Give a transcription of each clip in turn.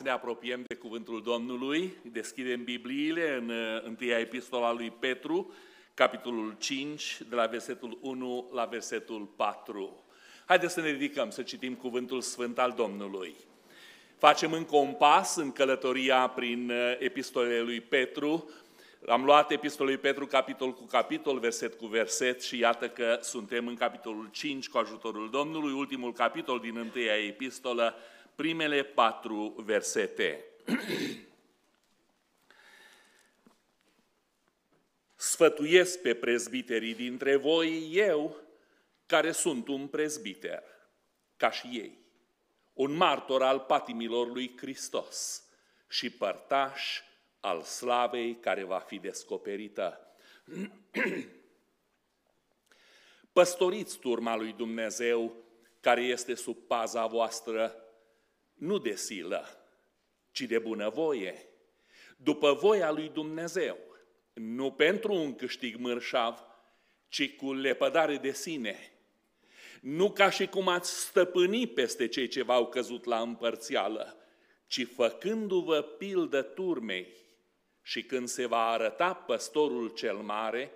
Să ne apropiem de cuvântul Domnului, deschidem Bibliile în uh, întâia epistola lui Petru, capitolul 5, de la versetul 1 la versetul 4. Haideți să ne ridicăm să citim cuvântul sfânt al Domnului. Facem încă un pas în călătoria prin uh, epistolele lui Petru. Am luat epistolul lui Petru capitol cu capitol, verset cu verset și iată că suntem în capitolul 5 cu ajutorul Domnului, ultimul capitol din întâia epistolă, primele patru versete. Sfătuiesc pe prezbiterii dintre voi, eu, care sunt un prezbiter, ca și ei, un martor al patimilor lui Hristos și părtaș al slavei care va fi descoperită. Păstoriți turma lui Dumnezeu care este sub paza voastră nu de silă, ci de bunăvoie, după voia lui Dumnezeu, nu pentru un câștig mărșav, ci cu lepădare de sine, nu ca și cum ați stăpâni peste cei ce v-au căzut la împărțială, ci făcându-vă pildă turmei și când se va arăta păstorul cel mare,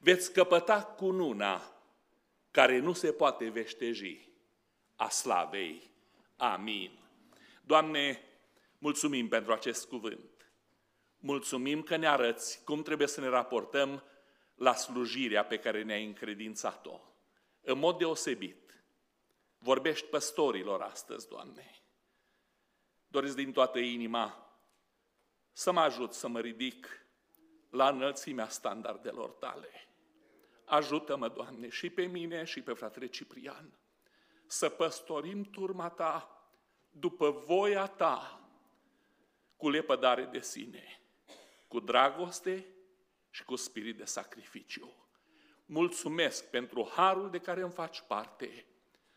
veți căpăta cununa care nu se poate veșteji a slavei. Amin. Doamne, mulțumim pentru acest cuvânt. Mulțumim că ne arăți cum trebuie să ne raportăm la slujirea pe care ne-ai încredințat-o. În mod deosebit, vorbești păstorilor astăzi, Doamne. Doresc din toată inima să mă ajut să mă ridic la înălțimea standardelor tale. Ajută-mă, Doamne, și pe mine și pe fratele Ciprian să păstorim turma Ta după voia ta, cu lepădare de sine, cu dragoste și cu spirit de sacrificiu. Mulțumesc pentru harul de care îmi faci parte,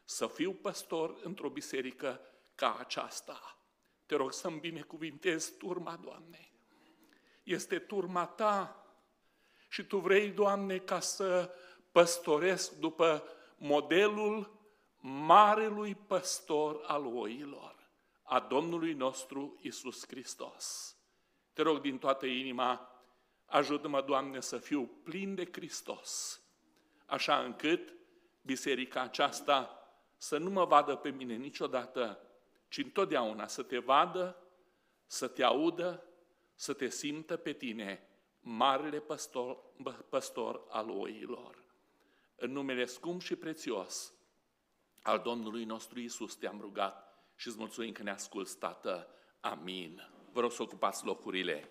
să fiu păstor într-o biserică ca aceasta. Te rog să-mi binecuvintezi turma, Doamne. Este turma Ta și Tu vrei, Doamne, ca să păstoresc după modelul marelui păstor al oilor, a Domnului nostru Isus Hristos. Te rog din toată inima, ajută-mă, Doamne, să fiu plin de Hristos, așa încât biserica aceasta să nu mă vadă pe mine niciodată, ci întotdeauna să te vadă, să te audă, să te simtă pe tine, marele păstor, păstor al oilor. În numele scump și prețios al Domnului nostru Isus te-am rugat și îți mulțumim că ne asculți, Tată. Amin. Vă rog să ocupați locurile.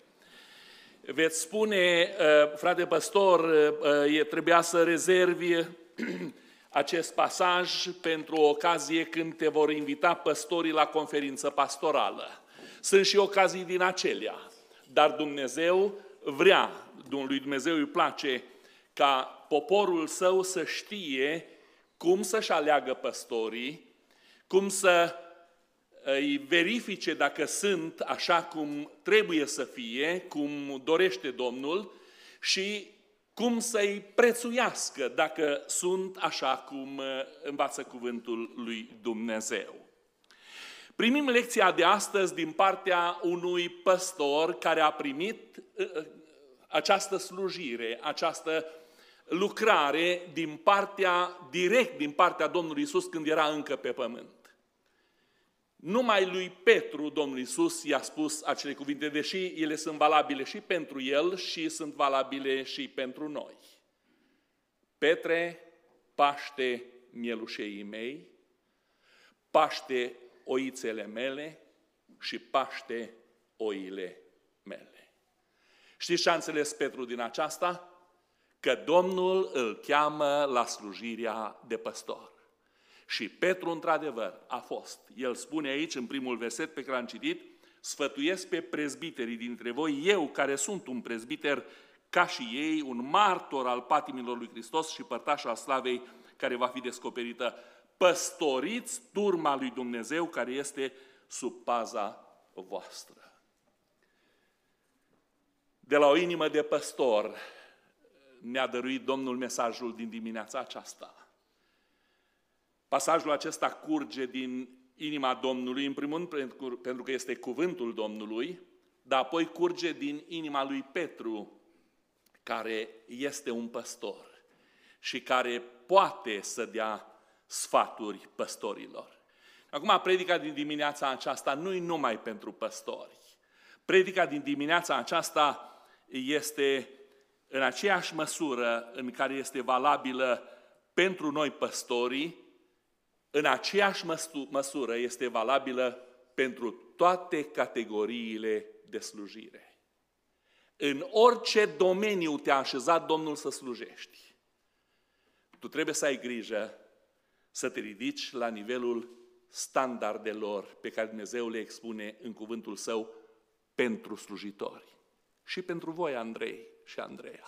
Veți spune, uh, frate păstor, uh, e, trebuia să rezervi acest pasaj pentru o ocazie când te vor invita păstorii la conferință pastorală. Sunt și ocazii din acelea, dar Dumnezeu vrea, lui Dumnezeu îi place ca poporul său să știe cum să-și aleagă păstorii, cum să îi verifice dacă sunt așa cum trebuie să fie, cum dorește Domnul și cum să-i prețuiască dacă sunt așa cum uh, învață cuvântul lui Dumnezeu. Primim lecția de astăzi din partea unui păstor care a primit uh, uh, această slujire, această lucrare din partea, direct din partea Domnului Isus când era încă pe pământ. Numai lui Petru, Domnul Isus, i-a spus acele cuvinte, deși ele sunt valabile și pentru el și sunt valabile și pentru noi. Petre, paște mielușeii mei, paște oițele mele și paște oile mele. Știți ce a înțeles Petru din aceasta? Că Domnul îl cheamă la slujirea de păstor. Și Petru, într-adevăr, a fost. El spune aici, în primul verset pe care l-am citit, sfătuiesc pe prezbiterii dintre voi, eu care sunt un prezbiter ca și ei, un martor al patimilor lui Hristos și părtaș al slavei care va fi descoperită. Păstoriți turma lui Dumnezeu care este sub paza voastră. De la o inimă de păstor ne-a dăruit Domnul mesajul din dimineața aceasta. Pasajul acesta curge din inima Domnului, în primul rând pentru că este cuvântul Domnului, dar apoi curge din inima lui Petru, care este un păstor și care poate să dea sfaturi păstorilor. Acum, predica din dimineața aceasta nu e numai pentru păstori. Predica din dimineața aceasta este în aceeași măsură în care este valabilă pentru noi păstorii, în aceeași măsură este valabilă pentru toate categoriile de slujire. În orice domeniu te-a așezat Domnul să slujești, tu trebuie să ai grijă să te ridici la nivelul standardelor pe care Dumnezeu le expune în cuvântul Său pentru slujitori. Și pentru voi, Andrei și Andreea.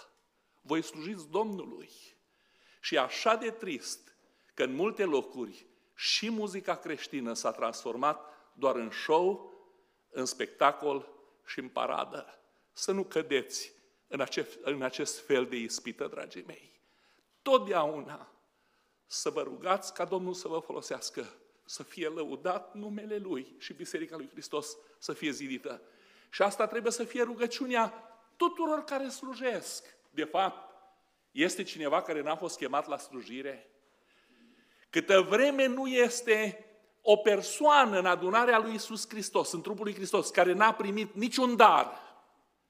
Voi slujiți Domnului. Și așa de trist că în multe locuri și muzica creștină s-a transformat doar în show, în spectacol și în paradă. Să nu cădeți în acest, în acest fel de ispită, dragii mei. Totdeauna să vă rugați ca Domnul să vă folosească, să fie lăudat numele Lui și Biserica Lui Hristos să fie zidită. Și asta trebuie să fie rugăciunea tuturor care slujesc. De fapt, este cineva care n-a fost chemat la slujire? Câtă vreme nu este o persoană în adunarea lui Isus Hristos, în trupul lui Hristos, care n-a primit niciun dar,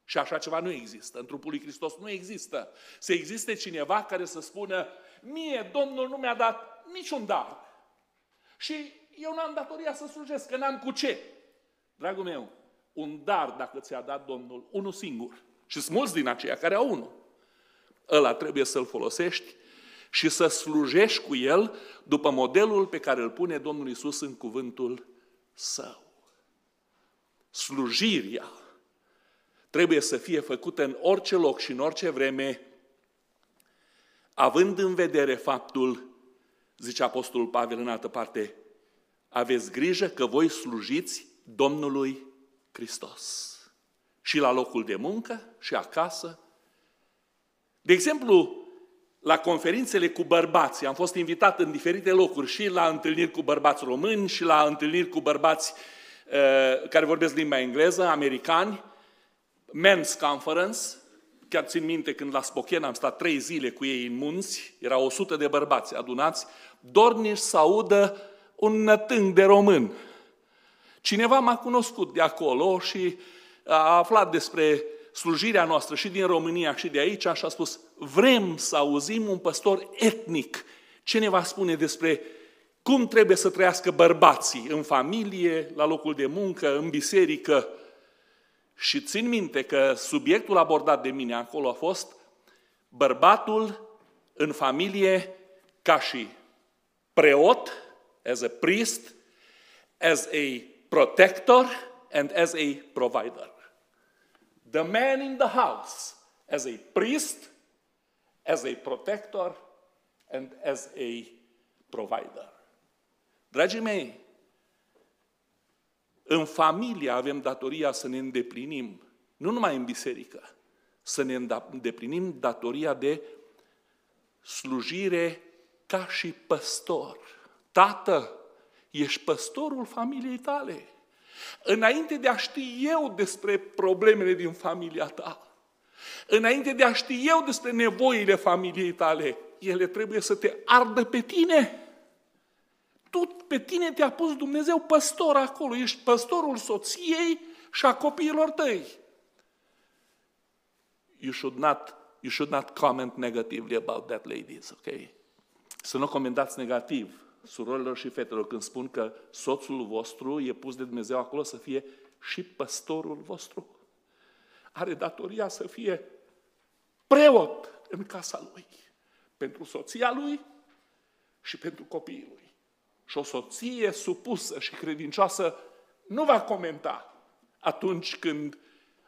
și așa ceva nu există, în trupul lui Hristos nu există, să existe cineva care să spună, mie Domnul nu mi-a dat niciun dar. Și eu n-am datoria să slujesc, că n-am cu ce. Dragul meu, un dar dacă ți-a dat Domnul, unul singur. Și sunt mulți din aceia care au unul. Ăla trebuie să-l folosești și să slujești cu el după modelul pe care îl pune Domnul Isus în cuvântul său. Slujirea trebuie să fie făcută în orice loc și în orice vreme, având în vedere faptul, zice Apostolul Pavel în altă parte, aveți grijă că voi slujiți Domnului Hristos. Și la locul de muncă, și acasă. De exemplu, la conferințele cu bărbați, am fost invitat în diferite locuri și la întâlniri cu bărbați români și la întâlniri cu bărbați uh, care vorbesc limba engleză, americani, Men's Conference, chiar țin minte când la Spokane am stat trei zile cu ei în munți, erau 100 de bărbați adunați, dorniși să audă un nătâng de român. Cineva m-a cunoscut de acolo și a aflat despre slujirea noastră și din România și de aici și a spus, vrem să auzim un păstor etnic ce ne va spune despre cum trebuie să trăiască bărbații în familie, la locul de muncă, în biserică. Și țin minte că subiectul abordat de mine acolo a fost bărbatul în familie ca și preot, as a priest, as a protector and as a provider. The man in the house as a priest, as a protector and as a provider. Dragii mei, în familie avem datoria să ne îndeplinim, nu numai în biserică, să ne îndeplinim datoria de slujire ca și păstor. Tată, ești păstorul familiei tale. Înainte de a ști eu despre problemele din familia ta, înainte de a ști eu despre nevoile familiei tale, ele trebuie să te ardă pe tine. Tu, pe tine te-a pus Dumnezeu păstor acolo, ești păstorul soției și a copiilor tăi. You should not, you should not comment negatively about that, ladies, okay? Să nu comentați negativ surorilor și fetelor când spun că soțul vostru e pus de Dumnezeu acolo să fie și păstorul vostru. Are datoria să fie preot în casa lui, pentru soția lui și pentru copiii lui. Și o soție supusă și credincioasă nu va comenta atunci când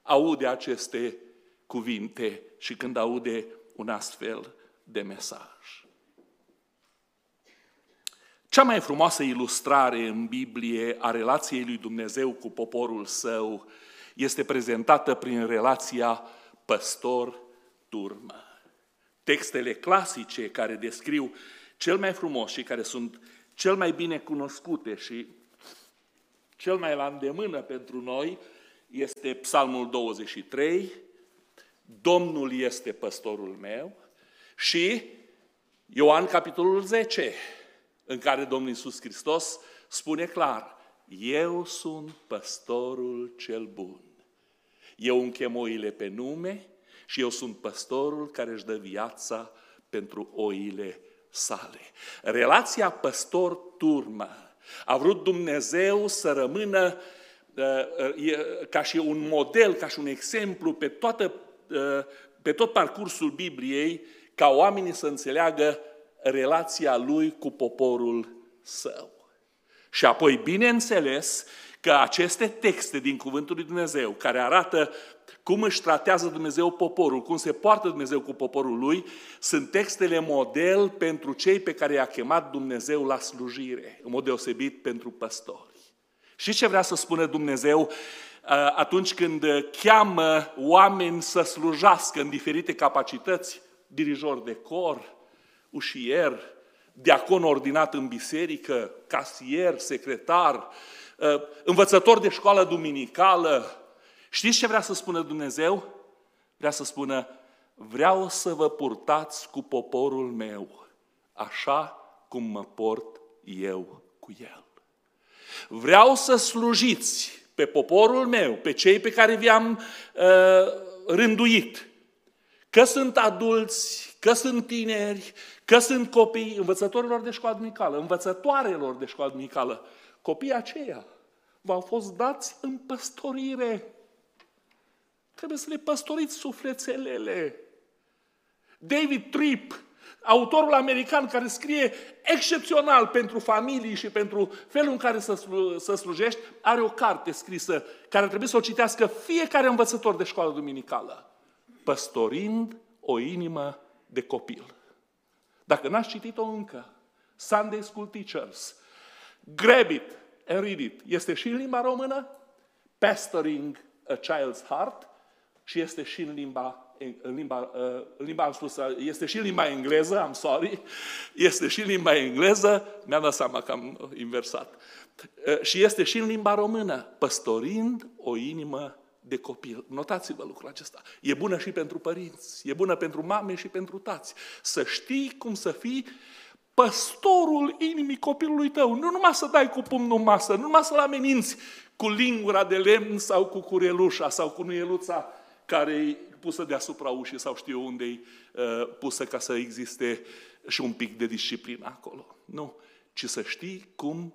aude aceste cuvinte și când aude un astfel de mesaj. Cea mai frumoasă ilustrare în Biblie a relației lui Dumnezeu cu poporul său este prezentată prin relația păstor-turmă. Textele clasice care descriu cel mai frumos și care sunt cel mai bine cunoscute și cel mai la îndemână pentru noi este Psalmul 23, Domnul este păstorul meu și Ioan capitolul 10, în care Domnul Iisus Hristos spune clar, eu sunt păstorul cel bun. Eu închem oile pe nume și eu sunt păstorul care își dă viața pentru oile sale. Relația păstor-turmă a vrut Dumnezeu să rămână uh, uh, ca și un model, ca și un exemplu pe, toată, uh, pe tot parcursul Bibliei, ca oamenii să înțeleagă relația lui cu poporul său. Și apoi, bineînțeles, că aceste texte din Cuvântul lui Dumnezeu, care arată cum își tratează Dumnezeu poporul, cum se poartă Dumnezeu cu poporul lui, sunt textele model pentru cei pe care i-a chemat Dumnezeu la slujire, în mod deosebit pentru păstori. Și ce vrea să spună Dumnezeu uh, atunci când cheamă oameni să slujească în diferite capacități, dirijor de cor, ușier, diacon ordinat în biserică, casier, secretar, uh, învățător de școală duminicală. Știți ce vrea să spună Dumnezeu? Vrea să spună, vreau să vă purtați cu poporul meu, așa cum mă port eu cu el. Vreau să slujiți pe poporul meu, pe cei pe care vi-am uh, rânduit, că sunt adulți, că sunt tineri, că sunt copii învățătorilor de școală duminicală, învățătoarelor de școală duminicală. Copiii aceia v-au fost dați în păstorire. Trebuie să le păstoriți sufletelele. David Tripp, autorul american care scrie excepțional pentru familii și pentru felul în care să, slu- să slujești, are o carte scrisă care trebuie să o citească fiecare învățător de școală duminicală. Păstorind o inimă de copil. Dacă n-ați citit-o încă, Sunday School Teachers, grab it and read it. Este și în limba română, Pastoring a Child's Heart, și este și în limba în limba, uh, în limba am spus, este și în limba engleză, I'm sorry, este și în limba engleză, mi-am dat seama că am inversat. Uh, și este și în limba română, păstorind o inimă de copil. Notați-vă lucrul acesta. E bună și pentru părinți, e bună pentru mame și pentru tați. Să știi cum să fii păstorul inimii copilului tău. Nu numai să dai cu pumnul în masă, nu numai să-l ameninți cu lingura de lemn sau cu curelușa sau cu nuieluța care e pusă deasupra ușii sau știu unde e uh, pusă ca să existe și un pic de disciplină acolo. Nu, ci să știi cum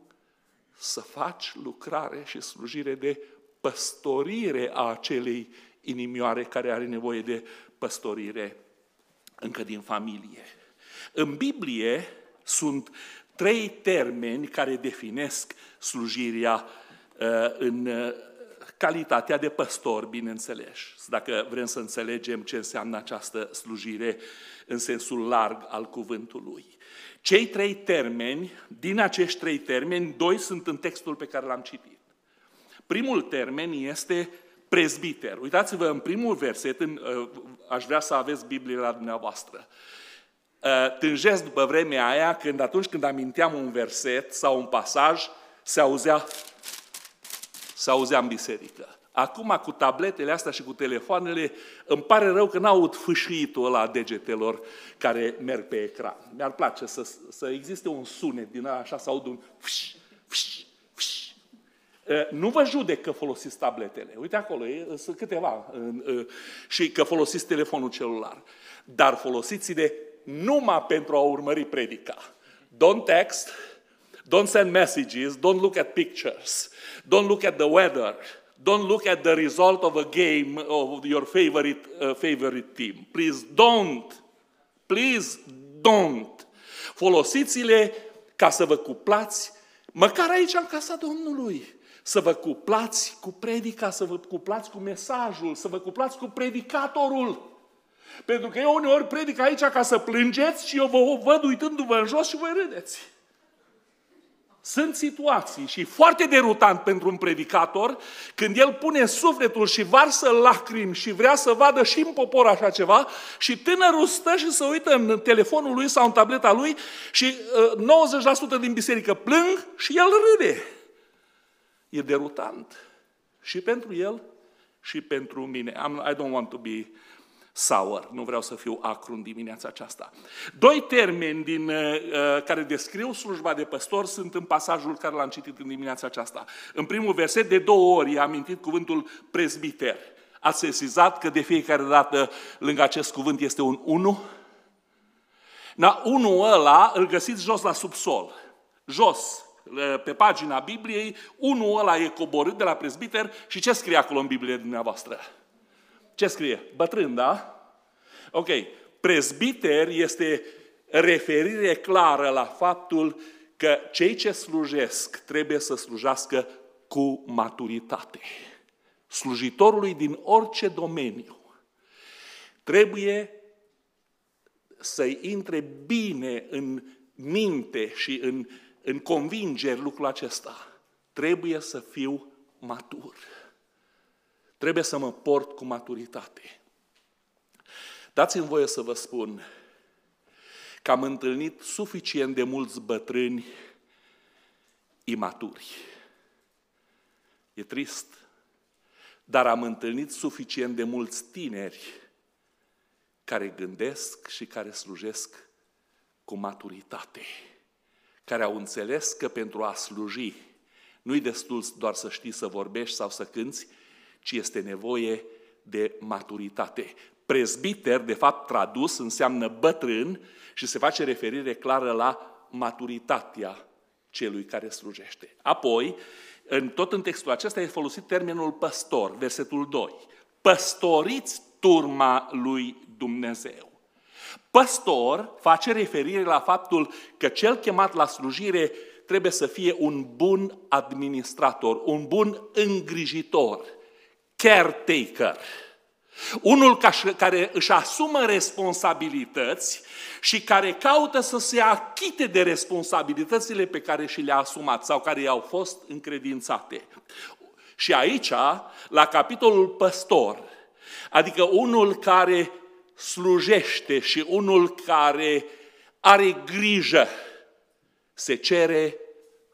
să faci lucrare și slujire de păstorire a acelei inimioare care are nevoie de păstorire încă din familie. În Biblie sunt trei termeni care definesc slujirea uh, în uh, calitatea de păstor, bineînțeles. Dacă vrem să înțelegem ce înseamnă această slujire în sensul larg al cuvântului. Cei trei termeni, din acești trei termeni, doi sunt în textul pe care l-am citit. Primul termen este prezbiter. Uitați-vă în primul verset, în, uh, aș vrea să aveți Biblie la dumneavoastră. Uh, tânjesc după vremea aia când atunci când aminteam un verset sau un pasaj, se auzea, se auzea în biserică. Acum, cu tabletele astea și cu telefoanele, îmi pare rău că n-aud fâșiitul ăla a degetelor care merg pe ecran. Mi-ar place să, să existe un sunet din așa, să aud un fș, fș, fș, nu vă judec că folosiți tabletele. Uite acolo, sunt câteva. Și că folosiți telefonul celular. Dar folosiți-le numai pentru a urmări predica. Don't text, don't send messages, don't look at pictures, don't look at the weather, don't look at the result of a game of your favorite, uh, favorite team. Please don't. Please don't. Folosiți-le ca să vă cuplați măcar aici în casa Domnului să vă cuplați cu predica, să vă cuplați cu mesajul, să vă cuplați cu predicatorul. Pentru că eu uneori predic aici ca să plângeți și eu vă văd uitându-vă în jos și voi râdeți. Sunt situații și foarte derutant pentru un predicator când el pune sufletul și varsă lacrimi și vrea să vadă și în popor așa ceva și tânărul stă și se uită în telefonul lui sau în tableta lui și uh, 90% din biserică plâng și el râde. E derutant. Și pentru el și pentru mine. I'm, I don't want to be sour, nu vreau să fiu acru în dimineața aceasta. Doi termeni din, uh, uh, care descriu slujba de păstor sunt în pasajul care l-am citit în dimineața aceasta. În primul verset, de două ori i-a amintit cuvântul prezbiter. Ați sesizat că de fiecare dată lângă acest cuvânt este un unu? Na, unul ăla îl găsiți jos la subsol. Jos, pe pagina Bibliei, unul ăla e coborât de la prezbiter și ce scrie acolo în Biblie dumneavoastră? Ce scrie? Bătrân, da? Ok. Prezbiter este referire clară la faptul că cei ce slujesc trebuie să slujească cu maturitate. Slujitorului din orice domeniu trebuie să-i intre bine în minte și în, în convingeri lucrul acesta. Trebuie să fiu matur. Trebuie să mă port cu maturitate. Dați-mi voie să vă spun că am întâlnit suficient de mulți bătrâni imaturi. E trist, dar am întâlnit suficient de mulți tineri care gândesc și care slujesc cu maturitate, care au înțeles că pentru a sluji nu-i destul doar să știi să vorbești sau să cânți, ci este nevoie de maturitate. Prezbiter, de fapt tradus, înseamnă bătrân și se face referire clară la maturitatea celui care slujește. Apoi, în, tot în textul acesta e folosit termenul păstor, versetul 2. Păstoriți turma lui Dumnezeu. Păstor face referire la faptul că cel chemat la slujire trebuie să fie un bun administrator, un bun îngrijitor, caretaker. Unul care își asumă responsabilități și care caută să se achite de responsabilitățile pe care și le-a asumat sau care i-au fost încredințate. Și aici, la capitolul păstor, adică unul care slujește și unul care are grijă, se cere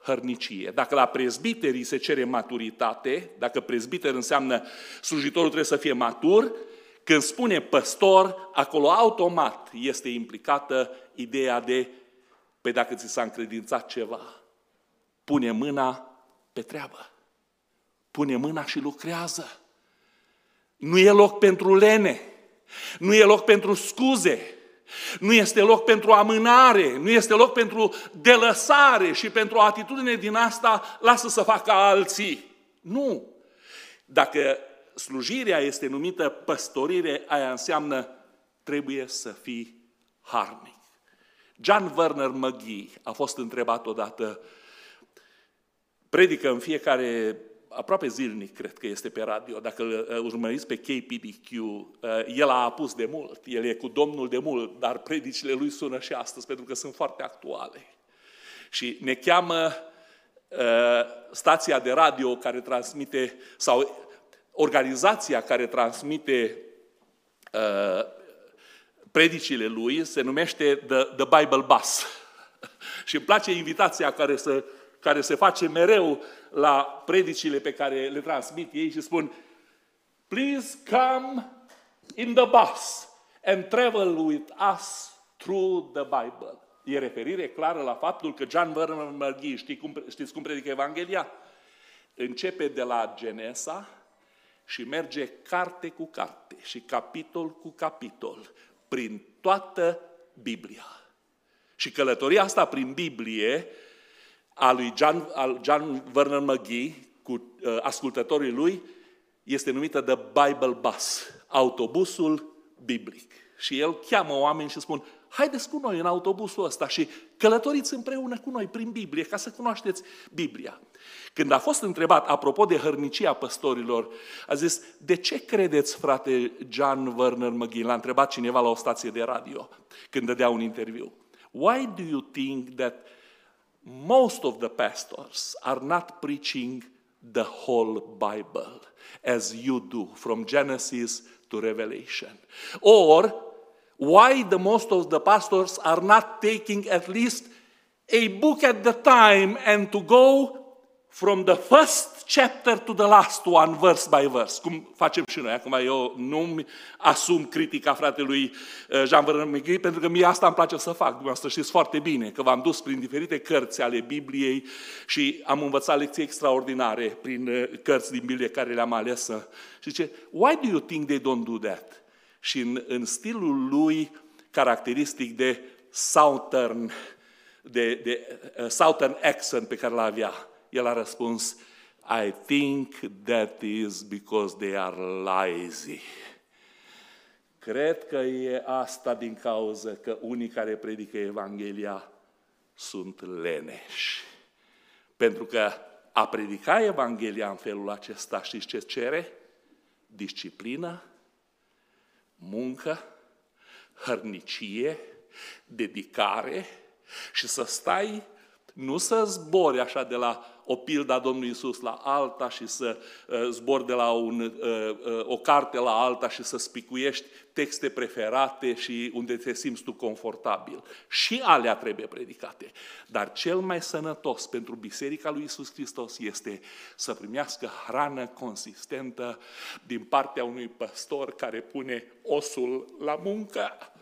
hărnicie. Dacă la prezbiterii se cere maturitate, dacă prezbiter înseamnă slujitorul trebuie să fie matur, când spune păstor, acolo automat este implicată ideea de, pe dacă ți s-a încredințat ceva, pune mâna pe treabă. Pune mâna și lucrează. Nu e loc pentru lene. Nu e loc pentru scuze. Nu este loc pentru amânare, nu este loc pentru delăsare și pentru o atitudine din asta, lasă să facă alții. Nu. Dacă slujirea este numită păstorire, aia înseamnă trebuie să fii harnic. John Werner McGee a fost întrebat odată, predică în fiecare aproape zilnic, cred că este pe radio. Dacă îl uh, urmăriți pe KPDQ, uh, el a apus de mult, el e cu Domnul de mult, dar predicile lui sună și astăzi, pentru că sunt foarte actuale. Și ne cheamă uh, stația de radio care transmite, sau organizația care transmite predicile lui, se numește The, The Bible Bus. și îmi place invitația care se, care se face mereu la predicile pe care le transmit ei și spun Please come in the bus and travel with us through the Bible. E referire clară la faptul că John Vernon McGee, știi cum, știți cum predică Evanghelia? Începe de la Genesa și merge carte cu carte și capitol cu capitol prin toată Biblia. Și călătoria asta prin Biblie a lui John, al John Vernon McGee cu uh, ascultătorii lui este numită The Bible Bus, autobusul biblic. Și el cheamă oameni și spun, haideți cu noi în autobusul ăsta și călătoriți împreună cu noi prin Biblie, ca să cunoașteți Biblia. Când a fost întrebat, apropo de hărnicia păstorilor, a zis, de ce credeți, frate John Werner McGee? L-a întrebat cineva la o stație de radio, când dădea un interviu. Why do you think that most of the pastors are not preaching the whole Bible as you do from Genesis to Revelation. Or why the most of the pastors are not taking at least a book at the time and to go from the first chapter to the last one, verse by verse, cum facem și noi. Acum eu nu asum critica fratelui uh, Jean Vărămeghi, pentru că mie asta îmi place să fac. Dumneavoastră știți foarte bine că v-am dus prin diferite cărți ale Bibliei și am învățat lecții extraordinare prin uh, cărți din Biblie care le-am ales. Și zice, why do you think they don't do that? Și în, în stilul lui caracteristic de southern, de, de uh, southern accent pe care l-avea, el a răspuns, I think that is because they are lazy. Cred că e asta din cauza că unii care predică Evanghelia sunt leneși. Pentru că a predica Evanghelia în felul acesta, știți ce cere? Disciplină, muncă, hărnicie, dedicare și să stai, nu să zbori așa de la o pildă a Domnului Isus la alta și să uh, zbori de la un, uh, uh, o carte la alta și să spicuiești texte preferate și unde te simți tu confortabil. Și alea trebuie predicate. Dar cel mai sănătos pentru Biserica lui Isus Hristos este să primească hrană consistentă din partea unui păstor care pune osul la muncă.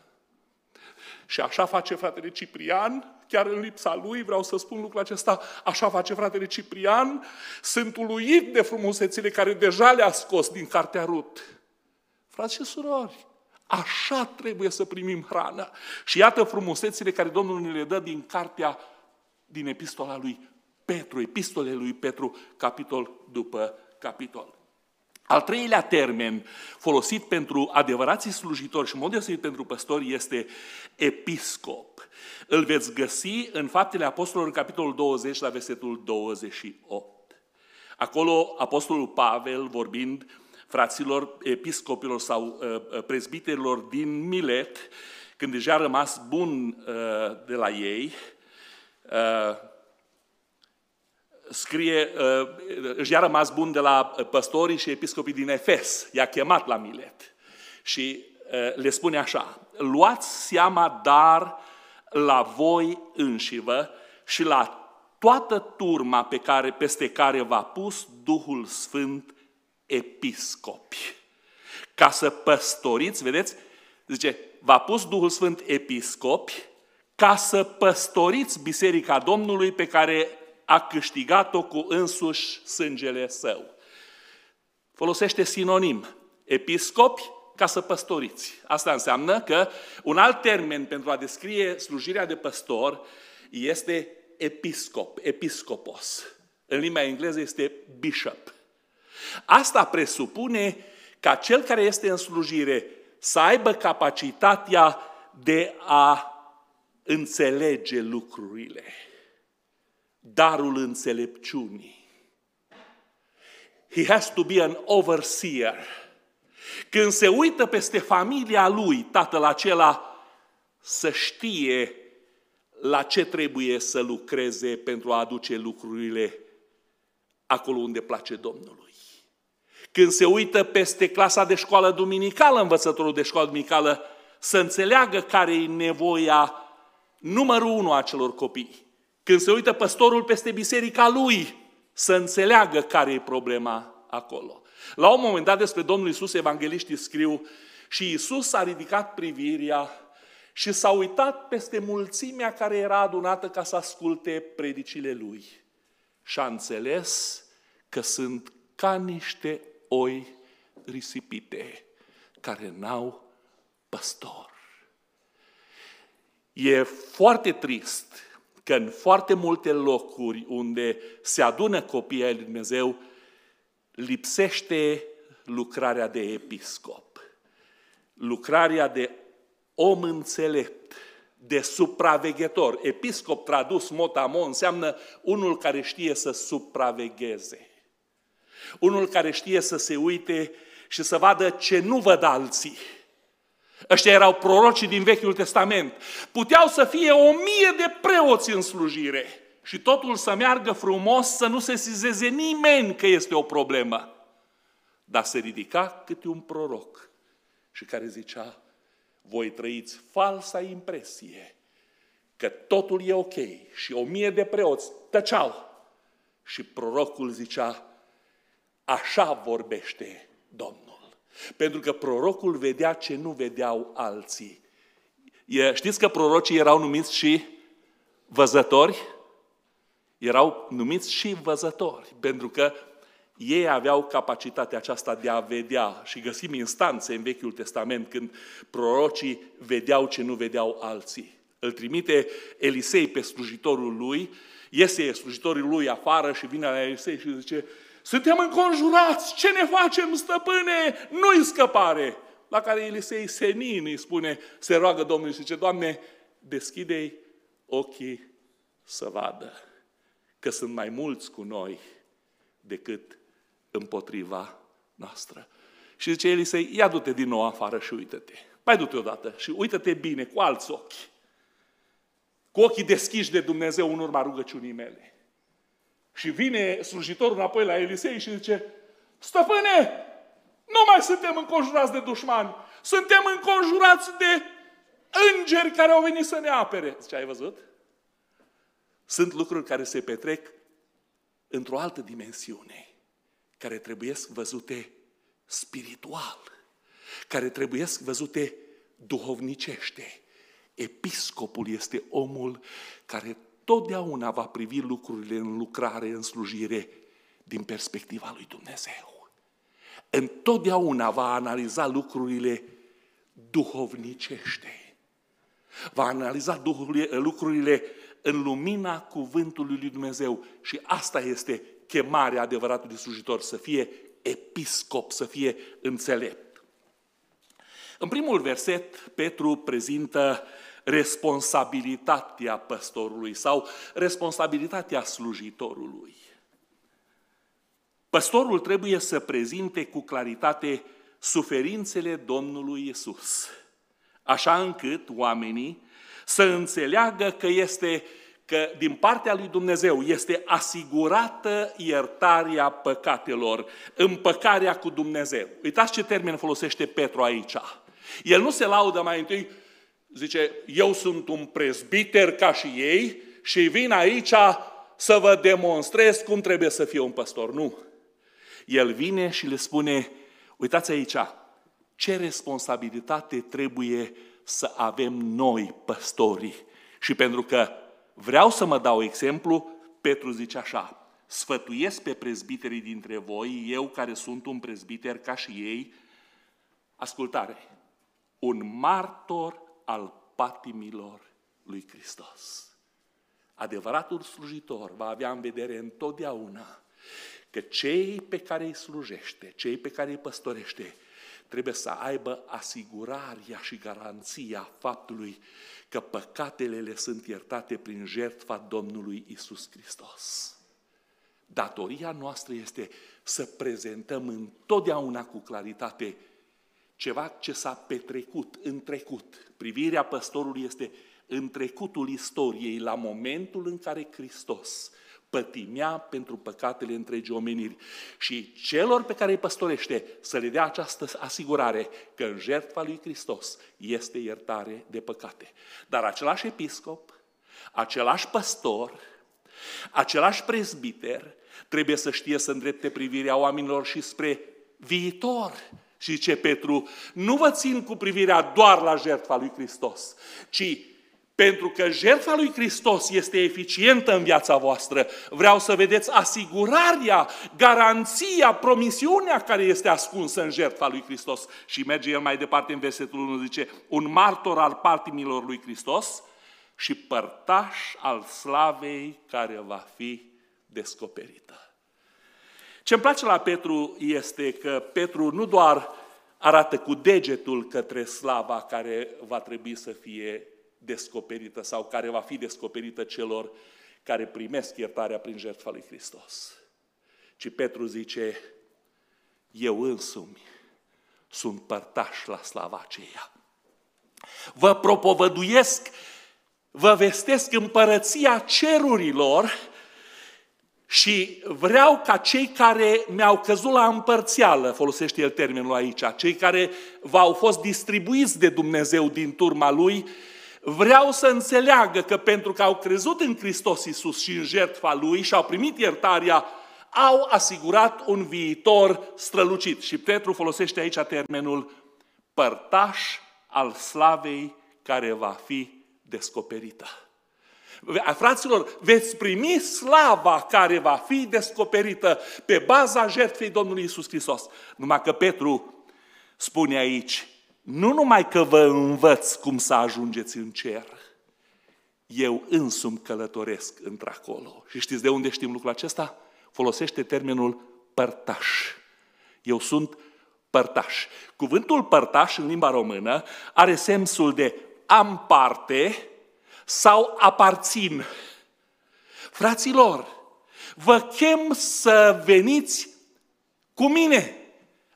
Și așa face fratele Ciprian, chiar în lipsa lui, vreau să spun lucrul acesta, așa face fratele Ciprian, sunt uluit de frumusețile care deja le-a scos din cartea Rut. Frați și surori, așa trebuie să primim hrană. Și iată frumusețile care Domnul ne le dă din cartea, din epistola lui Petru, epistolele lui Petru, capitol după capitol. Al treilea termen folosit pentru adevărații slujitori și în mod deosebit pentru păstori este episcop. Îl veți găsi în Faptele Apostolilor, în capitolul 20, la versetul 28. Acolo Apostolul Pavel, vorbind fraților episcopilor sau uh, uh prezbiterilor din Milet, când deja a rămas bun uh, de la ei, uh, scrie, uh, își a rămas bun de la păstorii și episcopii din Efes, i-a chemat la Milet și uh, le spune așa, luați seama dar la voi înșivă și la toată turma pe care, peste care v-a pus Duhul Sfânt episcopi. Ca să păstoriți, vedeți, zice, v-a pus Duhul Sfânt episcopi ca să păstoriți Biserica Domnului pe care a câștigat-o cu însuși sângele său. Folosește sinonim. Episcopi ca să păstoriți. Asta înseamnă că un alt termen pentru a descrie slujirea de păstor este episcop, episcopos. În limba engleză este bishop. Asta presupune ca cel care este în slujire să aibă capacitatea de a înțelege lucrurile. Darul înțelepciunii. He has to be an overseer când se uită peste familia lui, tatăl acela, să știe la ce trebuie să lucreze pentru a aduce lucrurile acolo unde place Domnului. Când se uită peste clasa de școală duminicală, învățătorul de școală duminicală, să înțeleagă care e nevoia numărul unu a celor copii. Când se uită păstorul peste biserica lui, să înțeleagă care e problema acolo. La un moment dat despre Domnul Isus, evangeliștii scriu, și Isus a ridicat privirea și s-a uitat peste mulțimea care era adunată ca să asculte predicile lui. Și a înțeles că sunt ca niște oi risipite care n-au păstor. E foarte trist că în foarte multe locuri unde se adună copiii lui Dumnezeu, lipsește lucrarea de episcop, lucrarea de om înțelept, de supraveghetor. Episcop tradus motamo înseamnă unul care știe să supravegheze. Unul care știe să se uite și să vadă ce nu văd alții. Ăștia erau prorocii din Vechiul Testament. Puteau să fie o mie de preoți în slujire și totul să meargă frumos, să nu se sizeze nimeni că este o problemă. Dar se ridica câte un proroc și care zicea, voi trăiți falsa impresie că totul e ok și o mie de preoți tăceau Și prorocul zicea, așa vorbește Domnul. Pentru că prorocul vedea ce nu vedeau alții. Știți că prorocii erau numiți și văzători? Erau numiți și văzători, pentru că ei aveau capacitatea aceasta de a vedea și găsim instanțe în Vechiul Testament când prorocii vedeau ce nu vedeau alții. Îl trimite Elisei pe slujitorul lui, iese slujitorul lui afară și vine la Elisei și zice suntem înconjurați, ce ne facem, stăpâne? Nu-i scăpare! La care Elisei senin îi spune, se roagă Domnului și zice, Doamne, deschide ochii să vadă că sunt mai mulți cu noi decât împotriva noastră. Și zice Elisei, ia du-te din nou afară și uită-te. Mai du-te odată și uită-te bine, cu alți ochi. Cu ochii deschiși de Dumnezeu în urma rugăciunii mele. Și vine slujitorul înapoi la Elisei și zice, Stăpâne, nu mai suntem înconjurați de dușmani, suntem înconjurați de îngeri care au venit să ne apere. Zice, ai văzut? Sunt lucruri care se petrec într-o altă dimensiune, care trebuie văzute spiritual, care trebuie văzute duhovnicește. Episcopul este omul care totdeauna va privi lucrurile în lucrare, în slujire, din perspectiva lui Dumnezeu. Întotdeauna va analiza lucrurile duhovnicește. Va analiza lucrurile în lumina cuvântului lui Dumnezeu. Și asta este chemarea adevăratului slujitor, să fie episcop, să fie înțelept. În primul verset, Petru prezintă responsabilitatea păstorului sau responsabilitatea slujitorului. Păstorul trebuie să prezinte cu claritate suferințele Domnului Isus, așa încât oamenii să înțeleagă că este că din partea lui Dumnezeu este asigurată iertarea păcatelor, împăcarea cu Dumnezeu. Uitați ce termen folosește Petru aici. El nu se laudă mai întâi, zice, eu sunt un prezbiter ca și ei și vin aici să vă demonstrez cum trebuie să fie un păstor. Nu. El vine și le spune, uitați aici, ce responsabilitate trebuie să avem noi, păstorii. Și pentru că vreau să mă dau exemplu, Petru zice așa, sfătuiesc pe prezbiterii dintre voi, eu care sunt un prezbiter ca și ei, ascultare, un martor al patimilor lui Hristos. Adevăratul slujitor va avea în vedere întotdeauna că cei pe care îi slujește, cei pe care îi păstorește, trebuie să aibă asigurarea și garanția faptului că păcatele le sunt iertate prin jertfa Domnului Isus Hristos. Datoria noastră este să prezentăm întotdeauna cu claritate ceva ce s-a petrecut în trecut. Privirea păstorului este în trecutul istoriei, la momentul în care Hristos pătimea pentru păcatele întregii omeniri. Și celor pe care îi păstorește să le dea această asigurare că în jertfa lui Hristos este iertare de păcate. Dar același episcop, același păstor, același prezbiter trebuie să știe să îndrepte privirea oamenilor și spre viitor. Și ce Petru, nu vă țin cu privirea doar la jertfa lui Hristos, ci pentru că jertfa lui Hristos este eficientă în viața voastră, vreau să vedeți asigurarea, garanția, promisiunea care este ascunsă în jertfa lui Hristos. Și merge el mai departe în versetul 1, zice, un martor al patimilor lui Hristos și părtaș al slavei care va fi descoperită. Ce îmi place la Petru este că Petru nu doar arată cu degetul către slava care va trebui să fie descoperită sau care va fi descoperită celor care primesc iertarea prin jertfa lui Hristos. Ci Petru zice, eu însumi sunt părtaș la slava aceea. Vă propovăduiesc, vă vestesc împărăția cerurilor și vreau ca cei care mi-au căzut la împărțială, folosește el termenul aici, cei care v-au fost distribuiți de Dumnezeu din turma lui, vreau să înțeleagă că pentru că au crezut în Hristos Iisus și în jertfa Lui și au primit iertarea, au asigurat un viitor strălucit. Și Petru folosește aici termenul părtaș al slavei care va fi descoperită. Fraților, veți primi slava care va fi descoperită pe baza jertfei Domnului Isus Hristos. Numai că Petru spune aici, nu numai că vă învăț cum să ajungeți în cer, eu însumi călătoresc într-acolo. Și știți de unde știm lucrul acesta? Folosește termenul părtaș. Eu sunt părtaș. Cuvântul părtaș în limba română are sensul de am parte sau aparțin. Fraților, vă chem să veniți cu mine.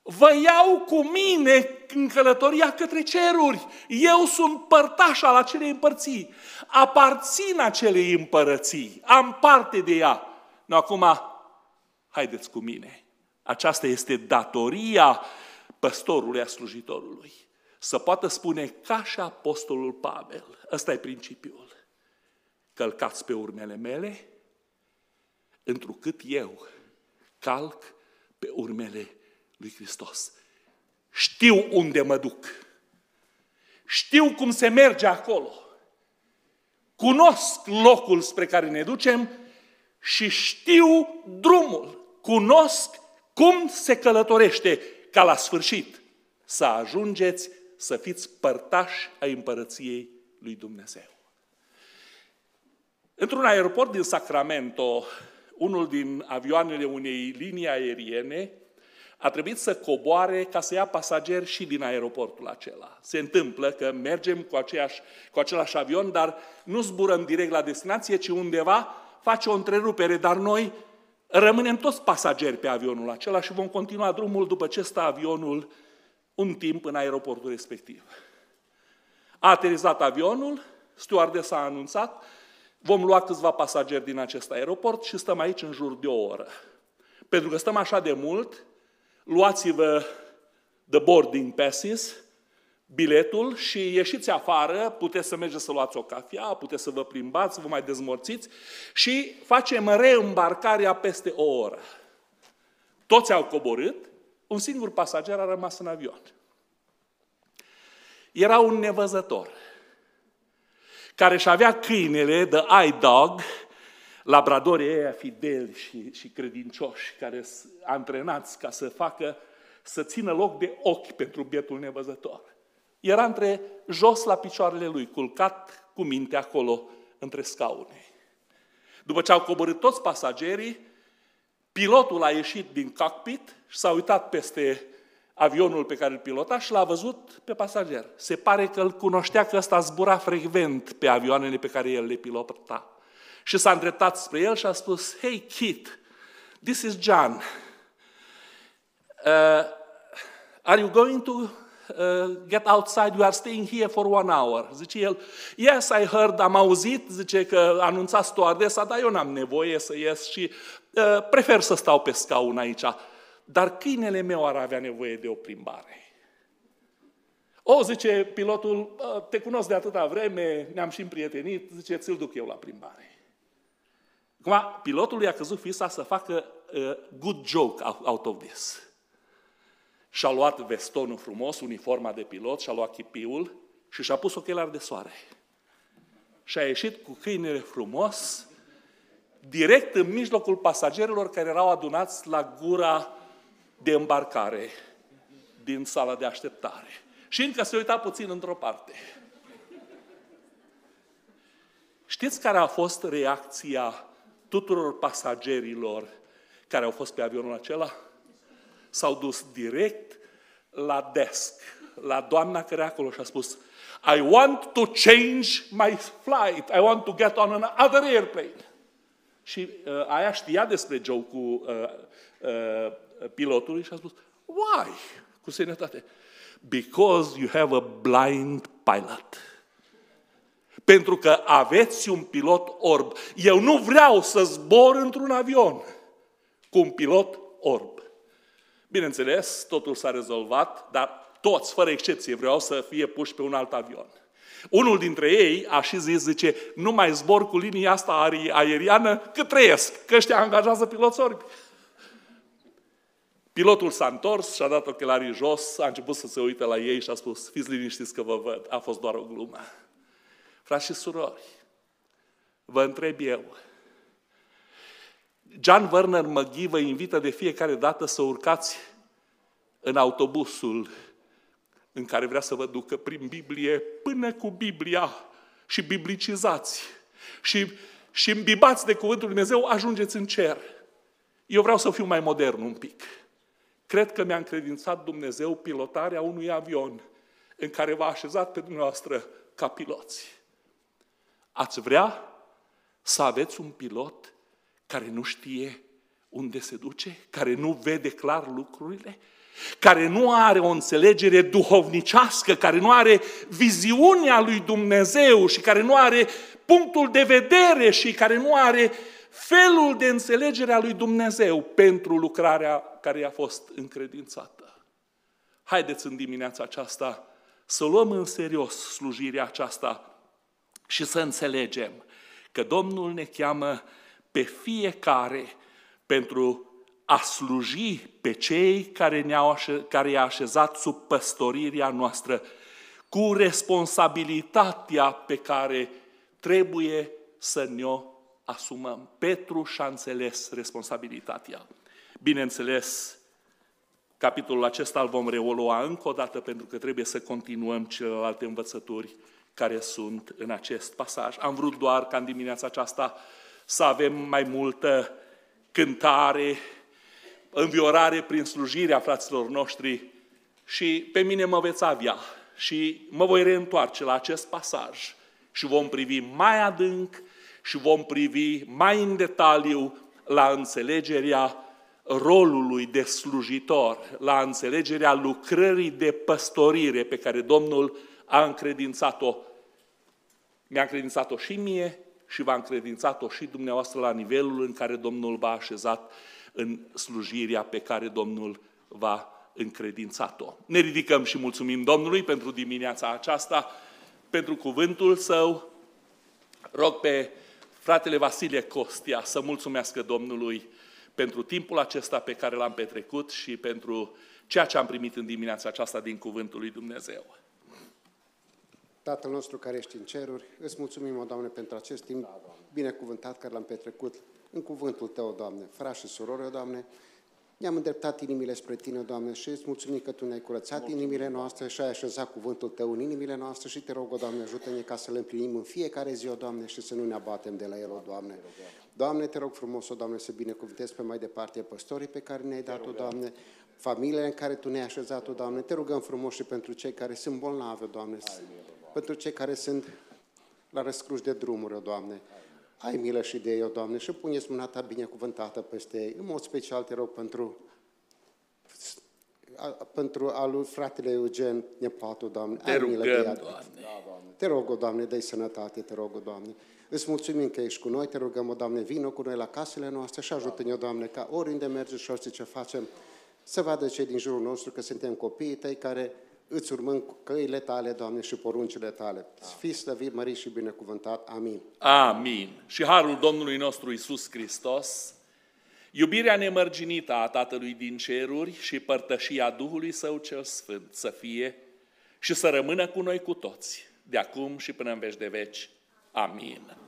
Vă iau cu mine în călătoria către ceruri. Eu sunt părtaș al acelei împărții. Aparțin acelei împărății. Am parte de ea. No, acum, haideți cu mine. Aceasta este datoria păstorului a slujitorului. Să poată spune ca și apostolul Pavel. Ăsta e principiul. Călcați pe urmele mele, întrucât eu calc pe urmele lui Hristos. Știu unde mă duc. Știu cum se merge acolo. Cunosc locul spre care ne ducem și știu drumul. Cunosc cum se călătorește ca la sfârșit să ajungeți să fiți părtași ai împărăției lui Dumnezeu. Într-un aeroport din Sacramento, unul din avioanele unei linii aeriene a trebuit să coboare ca să ia pasageri și din aeroportul acela. Se întâmplă că mergem cu, aceeași, cu același avion, dar nu zburăm direct la destinație, ci undeva face o întrerupere, dar noi rămânem toți pasageri pe avionul acela și vom continua drumul după ce stă avionul un timp în aeroportul respectiv. A aterizat avionul, stewardesa a anunțat, vom lua câțiva pasageri din acest aeroport și stăm aici în jur de o oră. Pentru că stăm așa de mult, luați-vă the boarding passes, biletul și ieșiți afară, puteți să mergeți să luați o cafea, puteți să vă plimbați, să vă mai dezmorțiți și facem reîmbarcarea peste o oră. Toți au coborât, un singur pasager a rămas în avion. Era un nevăzător care își avea câinele de eye dog, labradorii ăia fideli și, și credincioși, care sunt antrenați ca să facă, să țină loc de ochi pentru bietul nevăzător. Era între jos la picioarele lui, culcat cu minte acolo, între scaune. După ce au coborât toți pasagerii, pilotul a ieșit din cockpit și s-a uitat peste avionul pe care îl pilota și l-a văzut pe pasager. Se pare că îl cunoștea că ăsta zbura frecvent pe avioanele pe care el le pilota. Și s-a îndreptat spre el și a spus, Hey Kit, this is John. Uh, are you going to uh, get outside? You are staying here for one hour. Zice el, yes, I heard, am auzit, zice că anunța stewardesa, dar eu n-am nevoie să ies și uh, prefer să stau pe scaun aici dar câinele meu ar avea nevoie de o plimbare. O, zice pilotul, te cunosc de atâta vreme, ne-am și împrietenit, zice, ți-l duc eu la plimbare. Acum, pilotul i-a căzut fisa să facă uh, good joke out of this. Și-a luat vestonul frumos, uniforma de pilot, și-a luat chipiul și și-a pus ochelari de soare. Și a ieșit cu câinele frumos, direct în mijlocul pasagerilor care erau adunați la gura de îmbarcare din sala de așteptare. Și încă se uita puțin într-o parte. Știți care a fost reacția tuturor pasagerilor care au fost pe avionul acela? S-au dus direct la desk, la doamna care acolo și a spus I want to change my flight. I want to get on another airplane. Și uh, aia știa despre joke-ul uh, uh, pilotului și a spus, why? Cu sănătate. Because you have a blind pilot. Pentru că aveți un pilot orb. Eu nu vreau să zbor într-un avion cu un pilot orb. Bineînțeles, totul s-a rezolvat, dar toți, fără excepție, vreau să fie puși pe un alt avion. Unul dintre ei a și zis, zice, nu mai zbor cu linia asta aeriană, că trăiesc, că ăștia angajează piloți orbi. Pilotul s-a întors și a dat ochelarii jos, a început să se uite la ei și a spus, fiți liniștiți că vă văd, a fost doar o glumă. Frați și surori, vă întreb eu, John Werner McGee vă invită de fiecare dată să urcați în autobusul în care vrea să vă ducă prin Biblie până cu Biblia și biblicizați și, și îmbibați de Cuvântul Lui Dumnezeu, ajungeți în cer. Eu vreau să fiu mai modern un pic. Cred că mi-a încredințat Dumnezeu pilotarea unui avion în care v-a așezat pe dumneavoastră ca piloți. Ați vrea să aveți un pilot care nu știe unde se duce, care nu vede clar lucrurile, care nu are o înțelegere duhovnicească, care nu are viziunea lui Dumnezeu și care nu are punctul de vedere și care nu are felul de înțelegere a lui Dumnezeu pentru lucrarea care i-a fost încredințată. Haideți în dimineața aceasta să luăm în serios slujirea aceasta și să înțelegem că Domnul ne cheamă pe fiecare pentru a sluji pe cei care, ne-au așe, care i-a așezat sub păstorirea noastră, cu responsabilitatea pe care trebuie să ne-o asumăm. Petru și-a înțeles responsabilitatea. Bineînțeles, capitolul acesta îl vom reolua încă o dată pentru că trebuie să continuăm celelalte învățături care sunt în acest pasaj. Am vrut doar ca în dimineața aceasta să avem mai multă cântare, înviorare prin slujirea fraților noștri și pe mine mă veți avea și mă voi reîntoarce la acest pasaj și vom privi mai adânc și vom privi mai în detaliu la înțelegerea rolului de slujitor, la înțelegerea lucrării de păstorire pe care Domnul a încredințat-o. Mi-a încredințat-o și mie și v-a încredințat-o și dumneavoastră la nivelul în care Domnul v-a așezat în slujirea pe care Domnul v-a încredințat-o. Ne ridicăm și mulțumim Domnului pentru dimineața aceasta, pentru cuvântul Său. Rog pe fratele Vasile Costia să mulțumească Domnului pentru timpul acesta pe care l-am petrecut și pentru ceea ce am primit în dimineața aceasta din Cuvântul lui Dumnezeu. Tatăl nostru care ești în ceruri, îți mulțumim, o Doamne, pentru acest timp da, binecuvântat care l-am petrecut în cuvântul Tău, Doamne. Frați și surori, Doamne, ne-am îndreptat inimile spre Tine, Doamne, și îți mulțumim că Tu ne-ai curățat Mulțumim. inimile noastre și ai așezat cuvântul Tău în inimile noastre și te rog, o Doamne, ajută-ne ca să le împlinim în fiecare zi, o Doamne, și să nu ne abatem de la El, o Doamne. Doamne, te rog frumos, o Doamne, să binecuvântezi pe mai departe păstorii pe care ne-ai dat-o, Doamne, familiile în care Tu ne-ai așezat-o, Doamne. Te rugăm frumos și pentru cei care sunt bolnavi, Doamne, pentru cei care sunt la răscruș de drumuri, o Doamne. Ai milă și de ei, o Doamne, și puneți mâna Ta binecuvântată peste ei. În mod special te rog pentru pentru a lui fratele Eugen, nepotul, Doamne. Te rugăm, de Doamne. Te rog, o Doamne, dă sănătate, te rog, o Doamne. Îți mulțumim că ești cu noi, te rugăm, o Doamne, vină cu noi la casele noastre și ajută-ne, o Doamne, ca oriunde merge și orice ce facem, să vadă cei din jurul nostru că suntem copiii tăi care îți urmăm căile tale, Doamne, și poruncile tale. Fii slăvit, mărit și binecuvântat. Amin. Amin. Și harul Domnului nostru Isus Hristos, iubirea nemărginită a Tatălui din ceruri și părtășia Duhului Său cel Sfânt să fie și să rămână cu noi cu toți, de acum și până în veci de veci. Amin.